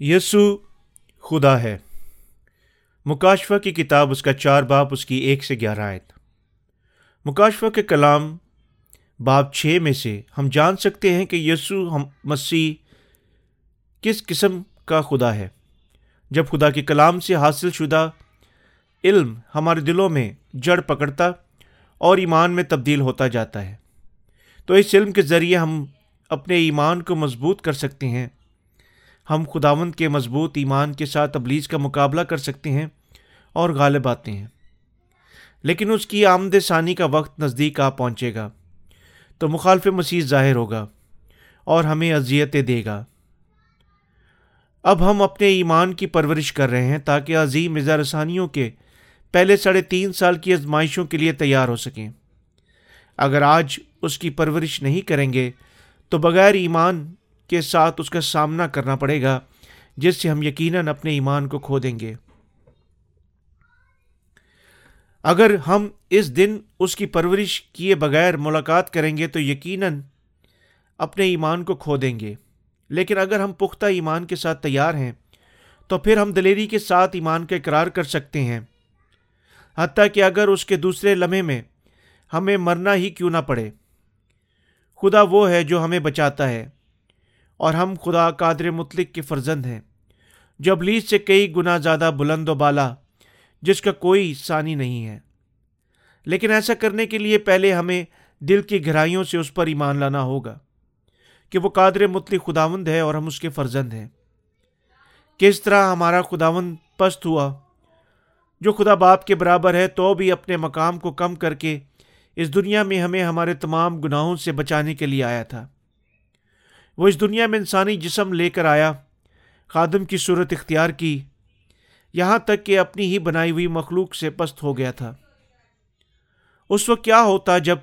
یسو خدا ہے۔ مکاشفہ کی کتاب اس کا چار باپ، اس کی ایک سے گیارہ آیت۔ مکاشفہ کے کلام باپ چھ میں سے ہم جان سکتے ہیں کہ یسو ہم مسیح کس قسم کا خدا ہے۔ جب خدا کے کلام سے حاصل شدہ علم ہمارے دلوں میں جڑ پکڑتا اور ایمان میں تبدیل ہوتا جاتا ہے، تو اس علم کے ذریعے ہم اپنے ایمان کو مضبوط کر سکتے ہیں۔ ہم خداوند کے مضبوط ایمان کے ساتھ تبلیغ کا مقابلہ کر سکتے ہیں اور غالب آتے ہیں۔ لیکن اس کی آمد ثانی کا وقت نزدیک آ پہنچے گا تو مخالف مسیح ظاہر ہوگا اور ہمیں اذیتیں دے گا۔ اب ہم اپنے ایمان کی پرورش کر رہے ہیں تاکہ عظیم اظہار کے پہلے ساڑھے تین سال کی آزمائشوں کے لیے تیار ہو سکیں۔ اگر آج اس کی پرورش نہیں کریں گے تو بغیر ایمان کے ساتھ اس کا سامنا کرنا پڑے گا، جس سے ہم یقیناً اپنے ایمان کو کھو دیں گے۔ اگر ہم اس دن اس کی پرورش کیے بغیر ملاقات کریں گے تو یقیناً اپنے ایمان کو کھو دیں گے۔ لیکن اگر ہم پختہ ایمان کے ساتھ تیار ہیں، تو پھر ہم دلیری کے ساتھ ایمان کا اقرار کر سکتے ہیں۔ حتیٰ کہ اگر اس کے دوسرے لمحے میں ہمیں مرنا ہی کیوں نہ پڑے۔ خدا وہ ہے جو ہمیں بچاتا ہے۔ اور ہم خدا قادر مطلق کے فرزند ہیں۔ جو ابلیس سے کئی گنا زیادہ بلند و بالا، جس کا کوئی ثانی نہیں ہے۔ لیکن ایسا کرنے کے لیے پہلے ہمیں دل کی گہرائیوں سے اس پر ایمان لانا ہوگا کہ وہ قادر مطلق خداوند ہے اور ہم اس کے فرزند ہیں۔ کس طرح ہمارا خداوند پست ہوا، جو خدا باپ کے برابر ہے، تو بھی اپنے مقام کو کم کر کے اس دنیا میں ہمیں ہمارے تمام گناہوں سے بچانے کے لیے آیا تھا۔ وہ اس دنیا میں انسانی جسم لے کر آیا، خادم کی صورت اختیار کی، یہاں تک کہ اپنی ہی بنائی ہوئی مخلوق سے پست ہو گیا تھا۔ اس وقت کیا ہوتا جب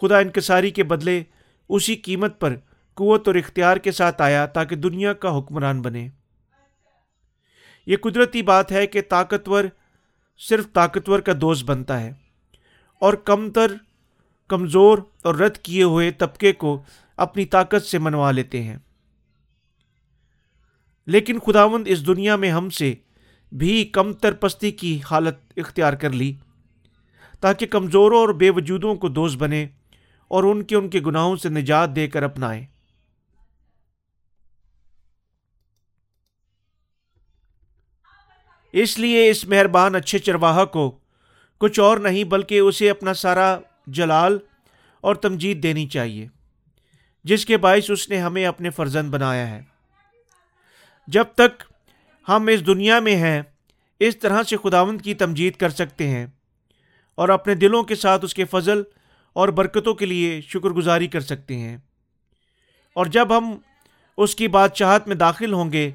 خدا انکساری کے بدلے اسی قیمت پر قوت اور اختیار کے ساتھ آیا تاکہ دنیا کا حکمران بنے۔ یہ قدرتی بات ہے کہ طاقتور صرف طاقتور کا دوست بنتا ہے اور کم تر کمزور اور رد کیے ہوئے طبقے کو اپنی طاقت سے منوا لیتے ہیں۔ لیکن خداوند اس دنیا میں ہم سے بھی کم تر پستی کی حالت اختیار کر لی، تاکہ کمزوروں اور بے وجودوں کو دوست بنے اور ان کے ان کے گناہوں سے نجات دے کر اپنائے۔ اس لیے اس مہربان اچھے چرواہا کو کچھ اور نہیں بلکہ اسے اپنا سارا جلال اور تمجید دینی چاہیے۔ جس کے باعث اس نے ہمیں اپنے فرزند بنایا ہے۔ جب تک ہم اس دنیا میں ہیں، اس طرح سے خداوند کی تمجید کر سکتے ہیں اور اپنے دلوں کے ساتھ اس کے فضل اور برکتوں کے لیے شکر گزاری کر سکتے ہیں۔ اور جب ہم اس کی بادشاہت میں داخل ہوں گے،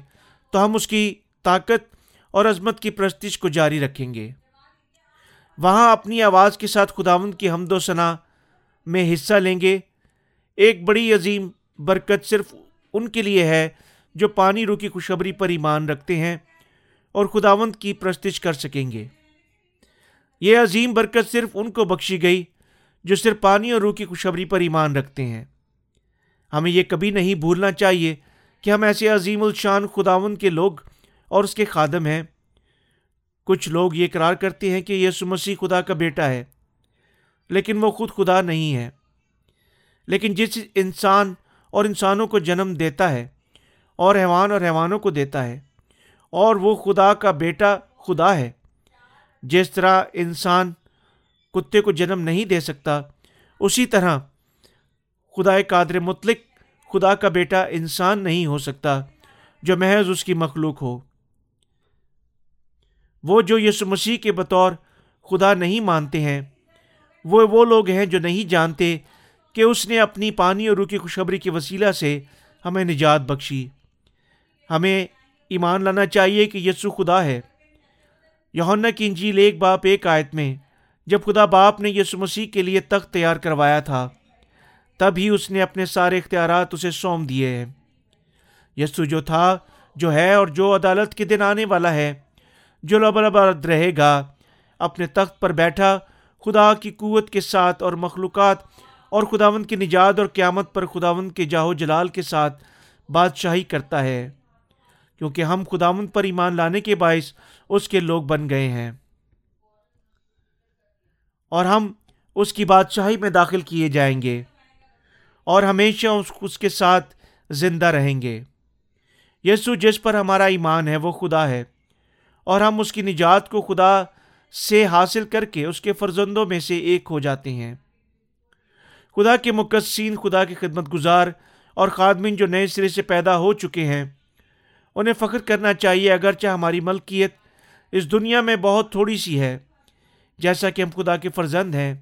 تو ہم اس کی طاقت اور عظمت کی پرستش کو جاری رکھیں گے۔ وہاں اپنی آواز کے ساتھ خداوند کی حمد و ثنا میں حصہ لیں گے۔ ایک بڑی عظیم برکت صرف ان کے لیے ہے جو پانی رو کی خوشبری پر ایمان رکھتے ہیں اور خداوند کی پرستش کر سکیں گے۔ یہ عظیم برکت صرف ان کو بخشی گئی جو صرف پانی اور روح کی خوشبری پر ایمان رکھتے ہیں۔ ہمیں یہ کبھی نہیں بھولنا چاہیے کہ ہم ایسے عظیم الشان خداون کے لوگ اور اس کے خادم ہیں۔ کچھ لوگ یہ اقرار کرتے ہیں کہ یسو مسیح خدا کا بیٹا ہے، لیکن وہ خود خدا نہیں ہے۔ لیکن جس انسان اور انسانوں کو جنم دیتا ہے اور حیوان اور حیوانوں کو دیتا ہے اور وہ خدا کا بیٹا خدا ہے، جس طرح انسان کتے کو جنم نہیں دے سکتا، اسی طرح خدا قادر مطلق خدا کا بیٹا انسان نہیں ہو سکتا جو محض اس کی مخلوق ہو۔ وہ جو یسو مسیح کے بطور خدا نہیں مانتے ہیں، وہ وہ لوگ ہیں جو نہیں جانتے کہ اس نے اپنی پانی اور روح کی خوشخبری کے وسیلہ سے ہمیں نجات بخشی۔ ہمیں ایمان لانا چاہیے کہ یسو خدا ہے۔ یونا کی انجیل ایک باپ ایک آیت میں، جب خدا باپ نے یسو مسیح کے لیے تخت تیار کروایا تھا، تب ہی اس نے اپنے سارے اختیارات اسے سونپ دیے ہیں۔ یسو جو تھا، جو ہے اور جو عدالت کے دن آنے والا ہے، جو لبربرد رہے گا، اپنے تخت پر بیٹھا، خدا کی قوت کے ساتھ اور مخلوقات اور خداون کی نجات اور قیامت پر خداون کے جاہو جلال کے ساتھ بادشاہی کرتا ہے، کیونکہ ہم خداوند پر ایمان لانے کے باعث اس کے لوگ بن گئے ہیں۔ اور ہم اس کی بادشاہی میں داخل کیے جائیں گے اور ہمیشہ اس کے ساتھ زندہ رہیں گے۔ یسو جس پر ہمارا ایمان ہے، وہ خدا ہے۔ اور ہم اس کی نجات کو خدا سے حاصل کر کے اس کے فرزندوں میں سے ایک ہو جاتے ہیں۔ خدا کے مقصین خدا کی خدمت گزار اور خادمین جو نئے سرے سے پیدا ہو چکے ہیں۔ انہیں فخر کرنا چاہیے اگرچہ ہماری ملکیت اس دنیا میں بہت تھوڑی سی ہے۔ جیسا کہ ہم خدا کے فرزند ہیں،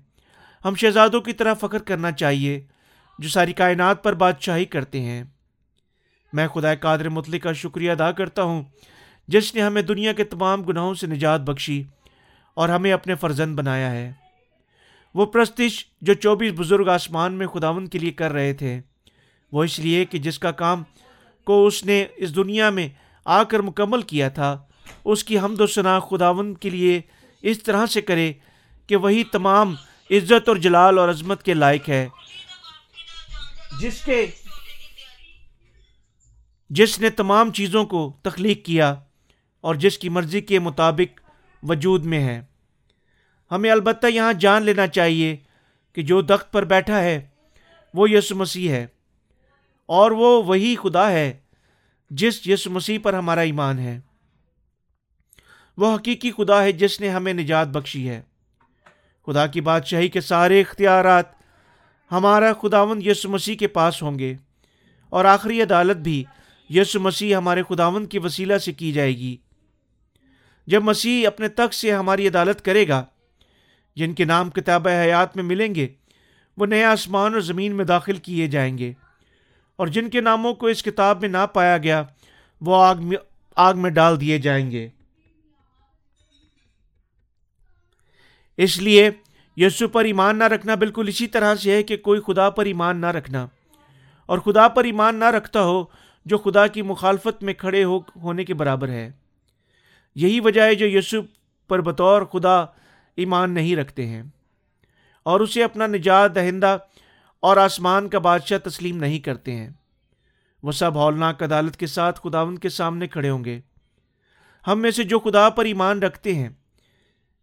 ہم شہزادوں کی طرح فخر کرنا چاہیے جو ساری کائنات پر بادشاہی کرتے ہیں۔ میں خدا قادر مطلق کا شکریہ ادا کرتا ہوں جس نے ہمیں دنیا کے تمام گناہوں سے نجات بخشی اور ہمیں اپنے فرزند بنایا ہے۔ وہ پرستش جو چوبیس بزرگ آسمان میں خداون کے لیے کر رہے تھے۔ وہ اس لیے کہ جس کا کام کو اس نے اس دنیا میں آ کر مکمل کیا تھا، اس کی حمد و ثناء خداون کے لیے اس طرح سے کرے کہ وہی تمام عزت اور جلال اور عظمت کے لائق ہے۔ جس کے، جس نے تمام چیزوں کو تخلیق کیا اور جس کی مرضی کے مطابق وجود میں ہے۔ ہمیں البتہ یہاں جان لینا چاہیے کہ جو دخت پر بیٹھا ہے، وہ یس مسیح ہے اور وہ وہی خدا ہے جس یس مسیح پر ہمارا ایمان ہے۔ وہ حقیقی خدا ہے جس نے ہمیں نجات بخشی ہے۔ خدا کی بادشاہی کے سارے اختیارات ہمارا خداون یس مسیح کے پاس ہوں گے اور آخری عدالت بھی یس مسیح ہمارے خداون کی وسیلہ سے کی جائے گی۔ جب مسیح اپنے تخت سے ہماری عدالت کرے گا جن کے نام کتاب حیات میں ملیں گے، وہ نئے آسمان اور زمین میں داخل کیے جائیں گے۔ اور جن کے ناموں کو اس کتاب میں نہ پایا گیا، وہ آگ میں آگ میں ڈال دیے جائیں گے۔ اس لیے یسو پر ایمان نہ رکھنا بالکل اسی طرح سے ہے کہ کوئی خدا پر ایمان نہ رکھنا۔ اور خدا پر ایمان نہ رکھتا ہو، جو خدا کی مخالفت میں کھڑے ہو ہونے کے برابر ہے۔ یہی وجہ ہے جو یسو پر بطور خدا ایمان نہیں رکھتے ہیں۔ اور اسے اپنا نجات دہندہ اور آسمان کا بادشاہ تسلیم نہیں کرتے ہیں۔ وہ سب ہولناک عدالت کے ساتھ خداون کے سامنے کھڑے ہوں گے۔ ہم میں سے جو خدا پر ایمان رکھتے ہیں،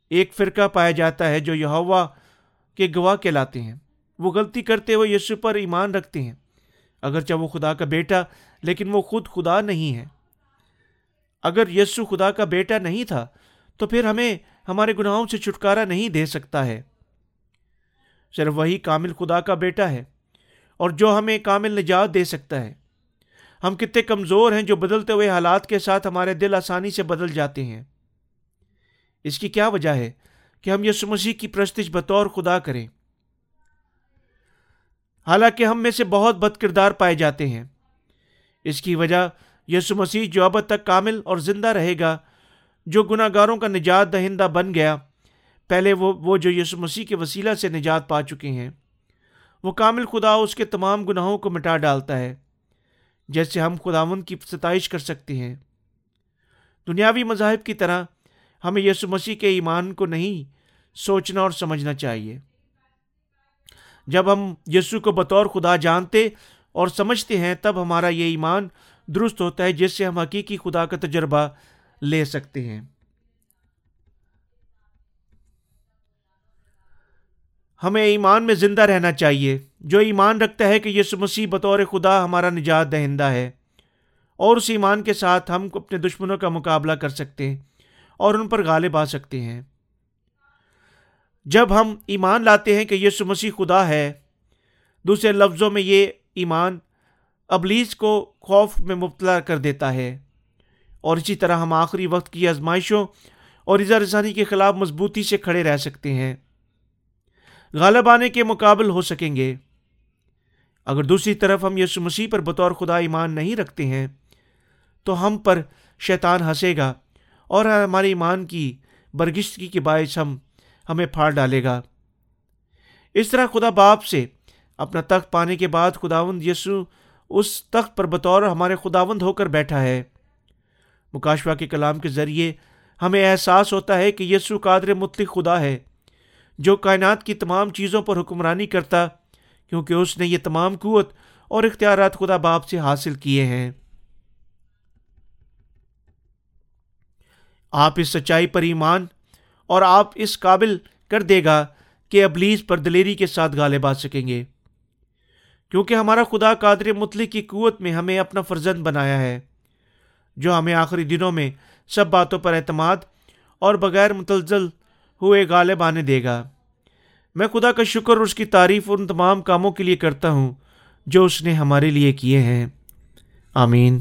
ایک فرقہ پایا جاتا ہے جو یہوا کے گواہ کہلاتے ہیں۔ وہ غلطی کرتے ہوئے یسو پر ایمان رکھتے ہیں۔ اگرچہ وہ خدا کا بیٹا، لیکن وہ خود خدا نہیں ہے۔ اگر یسو خدا کا بیٹا نہیں تھا تو پھر ہمیں ہمارے گناہوں سے چھٹکارا نہیں دے سکتا ہے۔ صرف وہی کامل خدا کا بیٹا ہے اور جو ہمیں کامل نجات دے سکتا ہے۔ ہم کتنے کمزور ہیں جو بدلتے ہوئے حالات کے ساتھ ہمارے دل آسانی سے بدل جاتے ہیں۔ اس کی کیا وجہ ہے کہ ہم یسو مسیح کی پرستش بطور خدا کریں؟ حالانکہ ہم میں سے بہت بد کردار پائے جاتے ہیں۔ اس کی وجہ یسو مسیح جو اب تک کامل اور زندہ رہے گا جو گناہ گاروں کا نجات دہندہ بن گیا، پہلے وہ وہ جو یسو مسیح کے وسیلہ سے نجات پا چکے ہیں۔ وہ کامل خدا اس کے تمام گناہوں کو مٹا ڈالتا ہے، جیسے ہم خداون کی ستائش کر سکتے ہیں۔ دنیاوی مذاہب کی طرح، ہمیں یسو مسیح کے ایمان کو نہیں سوچنا اور سمجھنا چاہیے۔ جب ہم یسو کو بطور خدا جانتے اور سمجھتے ہیں، تب ہمارا یہ ایمان درست ہوتا ہے، جس سے ہم حقیقی خدا کا تجربہ لے سکتے ہیں۔ ہمیں ایمان میں زندہ رہنا چاہیے۔ جو ایمان رکھتا ہے کہ یسو مسیح بطور خدا ہمارا نجات دہندہ ہے، اور اس ایمان کے ساتھ ہم اپنے دشمنوں کا مقابلہ کر سکتے ہیں اور ان پر غالب آ سکتے ہیں۔ جب ہم ایمان لاتے ہیں کہ یسو مسیح خدا ہے، دوسرے لفظوں میں یہ ایمان ابلیس کو خوف میں مبتلا کر دیتا ہے۔ اور اسی طرح ہم آخری وقت کی آزمائشوں اور اظہار رسانی کے خلاف مضبوطی سے کھڑے رہ سکتے ہیں۔ غالب آنے کے مقابل ہو سکیں گے۔ اگر دوسری طرف ہم یسو مسیح پر بطور خدا ایمان نہیں رکھتے ہیں، تو ہم پر شیطان ہنسے گا اور ہمارے ایمان کی برگشتگی کے باعث ہم، ہمیں پھاڑ ڈالے گا۔ اس طرح خدا باپ سے اپنا تخت پانے کے بعد خداوند یسو اس تخت پر بطور ہمارے خداوند ہو کر بیٹھا ہے۔ مکاشوا کے کلام کے ذریعے ہمیں احساس ہوتا ہے کہ یسو قادر مطلق خدا ہے، جو کائنات کی تمام چیزوں پر حکمرانی کرتا، کیونکہ اس نے یہ تمام قوت اور اختیارات خدا باپ سے حاصل کیے ہیں۔ آپ اس سچائی پر ایمان اور آپ اس قابل کر دے گا کہ ابلیس پر دلیری کے ساتھ غالب آ سکیں گے۔ کیونکہ ہمارا خدا قادر مطلق کی قوت میں ہمیں اپنا فرزند بنایا ہے۔ جو ہمیں آخری دنوں میں سب باتوں پر اعتماد اور بغیر متلزل ہوئے غالب آنے دے گا۔ میں خدا کا شکر اور اس کی تعریف ان تمام کاموں کے لیے کرتا ہوں جو اس نے ہمارے لیے کیے ہیں۔ آمین۔